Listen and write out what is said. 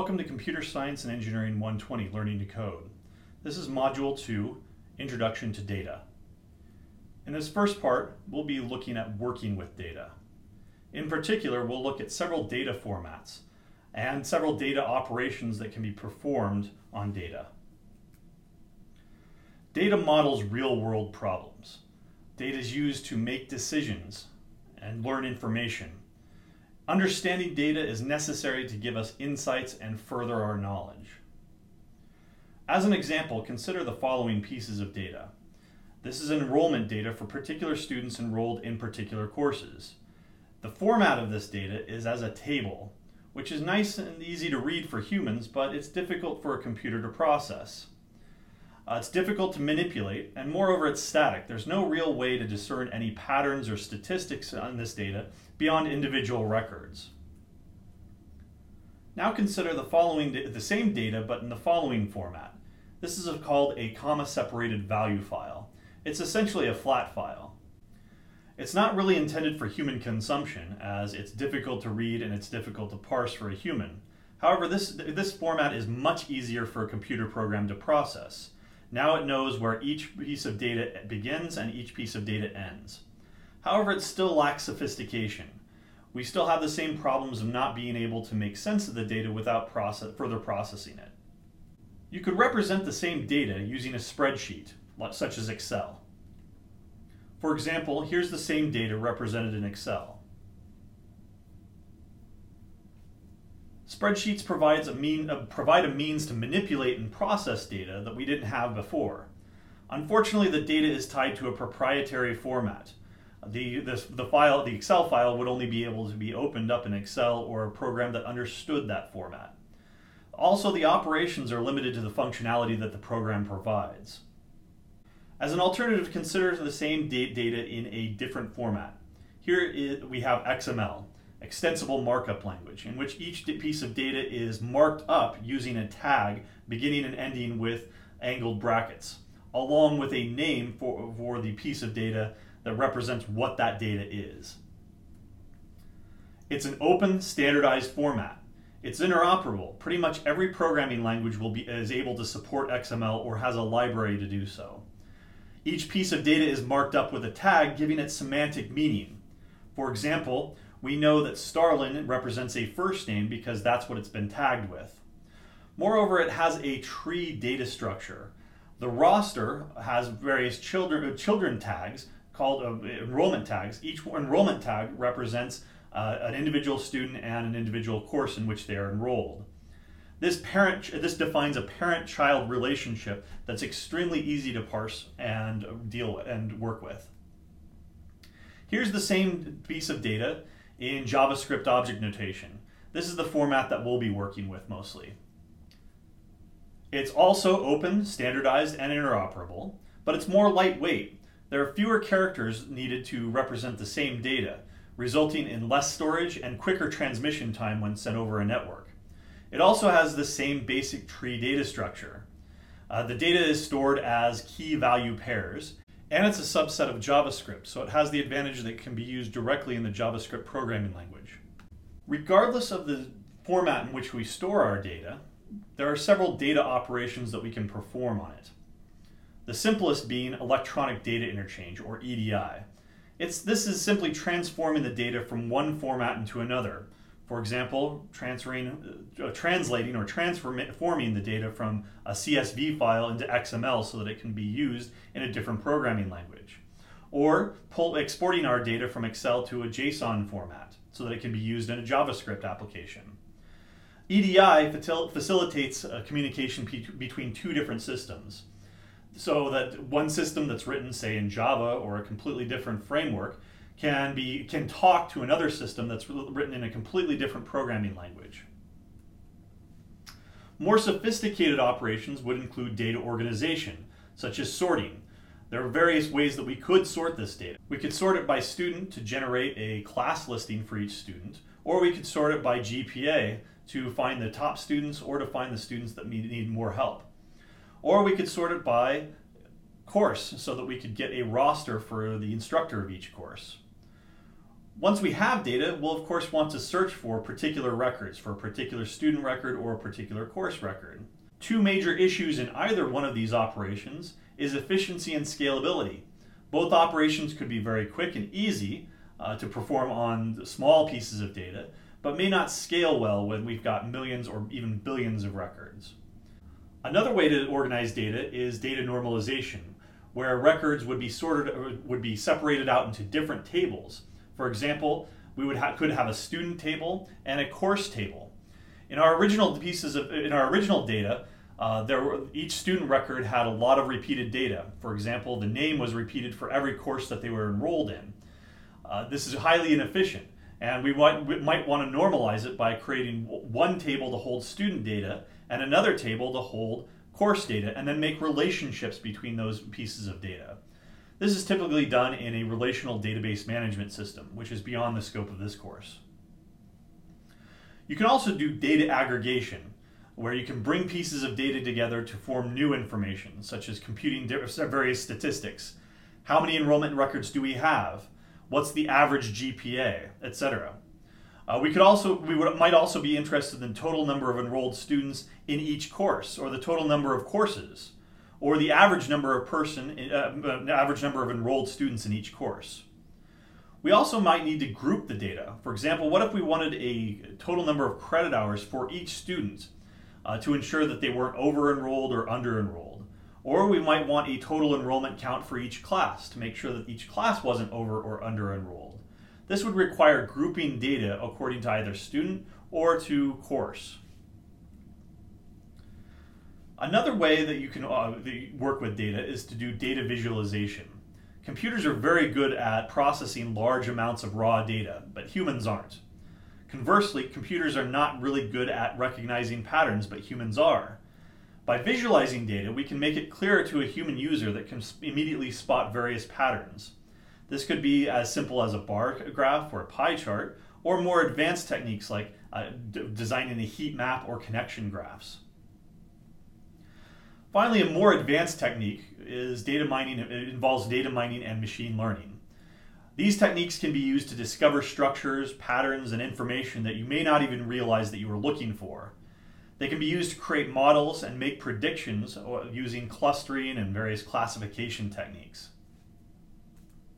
Welcome to Computer Science and Engineering 120, Learning to Code. This is Module 2, Introduction to Data. In this first part, we'll be looking at working with data. In particular, we'll look at several data formats and several data operations that can be performed on data. Data models real-world problems. Data is used to make decisions and learn information Understanding data is necessary to give us insights and further our knowledge. As an example, consider the following pieces of data. This is enrollment data for particular students enrolled in particular courses. The format of this data is as a table, which is nice and easy to read for humans, but it's difficult for a computer to process. Uh, it's difficult to manipulate, and moreover, it's static. There's no real way to discern any patterns or statistics on this data beyond individual records. Now consider the following the same data but in the following format. This is called a comma-separated value file. It's essentially a flat file. It's not really intended for human consumption as it's difficult to read and it's difficult to parse for a human. However, this, this format is much easier for a computer program to process. Now it knows where each piece of data begins and each piece of data ends. However, it still lacks sophistication. We still have the same problems of not being able to make sense of the data without process, further processing it. You could represent the same data using a spreadsheet, such as Excel. For example, here's the same data represented in Excel. Spreadsheets provides a mean, uh, provide a means to manipulate and process data that we didn't have before. Unfortunately, the data is tied to a proprietary format, the, this, the file, the Excel file would only be able to be opened up in Excel or a program that understood that format. Also, the operations are limited to the functionality that the program provides. As an alternative, consider the same data in a different format. Here we have XML, extensible markup language, in which each piece of data is marked up using a tag beginning and ending with angled brackets, along with a name for, for the piece of data that represents what that data is. It's an open, standardized format. It's interoperable. Pretty much every programming language will be, is able to support XML or has a library to do so. Each piece of data is marked up with a tag giving it semantic meaning. For example, we know that Starlin represents a first name because that's what it's been tagged with. Moreover, it has a tree data structure. The roster has various children, children tags called uh, enrollment tags. Each enrollment tag represents uh, an individual student and an individual course in which they are enrolled. This parent, this defines a parent-child relationship that's extremely easy to parse and deal and work with. Here's the same piece of data in JavaScript object notation. This is the format that we'll be working with mostly. It's also open, standardized, and interoperable, but it's more lightweight there are fewer characters needed to represent the same data, resulting in less storage and quicker transmission time when sent over a network. It also has the same basic tree data structure. Uh, the data is stored as key value pairs, and it's a subset of JavaScript, so it has the advantage that it can be used directly in the JavaScript programming language. Regardless of the format in which we store our data, there are several data operations that we can perform on it. The simplest being electronic data interchange, or EDI. It's, this is simply transforming the data from one format into another. For example, transferring, uh, translating or transforming the data from a CSV file into XML so that it can be used in a different programming language. Or pull, exporting our data from Excel to a JSON format so that it can be used in a JavaScript application. EDI facilitates communication between two different systems so that one system that's written, say, in Java or a completely different framework can be can talk to another system that's written in a completely different programming language. More sophisticated operations would include data organization, such as sorting. There are various ways that we could sort this data. We could sort it by student to generate a class listing for each student, or we could sort it by GPA to find the top students or to find the students that need more help. Or we could sort it by course so that we could get a roster for the instructor of each course. Once we have data, we'll of course want to search for particular records, for a particular student record or a particular course record. Two major issues in either one of these operations is efficiency and scalability. Both operations could be very quick and easy uh, to perform on small pieces of data, but may not scale well when we've got millions or even billions of records. Another way to organize data is data normalization, where records would be sorted would be separated out into different tables for example, we would ha- could have a student table and a course table. In our original pieces of in our original data, uh, there were, each student record had a lot of repeated data. For example, the name was repeated for every course that they were enrolled in. Uh, this is highly inefficient, and we might, we might want to normalize it by creating one table to hold student data and another table to hold course data, and then make relationships between those pieces of data. This is typically done in a relational database management system, which is beyond the scope of this course. You can also do data aggregation, where you can bring pieces of data together to form new information, such as computing various statistics. How many enrollment records do we have? What's the average GPA, etc. Uh, we could also we would, might also be interested in total number of enrolled students in each course, or the total number of courses or the average number of person, uh, uh, average number of enrolled students in each course. We also might need to group the data. For example, what if we wanted a total number of credit hours for each student uh, to ensure that they weren't over-enrolled or under-enrolled? Or we might want a total enrollment count for each class to make sure that each class wasn't over or under-enrolled. This would require grouping data according to either student or to course. Another way that you can uh, work with data is to do data visualization. Computers are very good at processing large amounts of raw data, but humans aren't. Conversely, computers are not really good at recognizing patterns, but humans are. By visualizing data, we can make it clearer to a human user that can immediately spot various patterns. This could be as simple as a bar graph or a pie chart, or more advanced techniques like uh, designing a heat map or connection graphs. Finally, a more advanced technique is data mining. It involves data mining and machine learning. These techniques can be used to discover structures, patterns, and information that you may not even realize that you were looking for. They can be used to create models and make predictions using clustering and various classification techniques.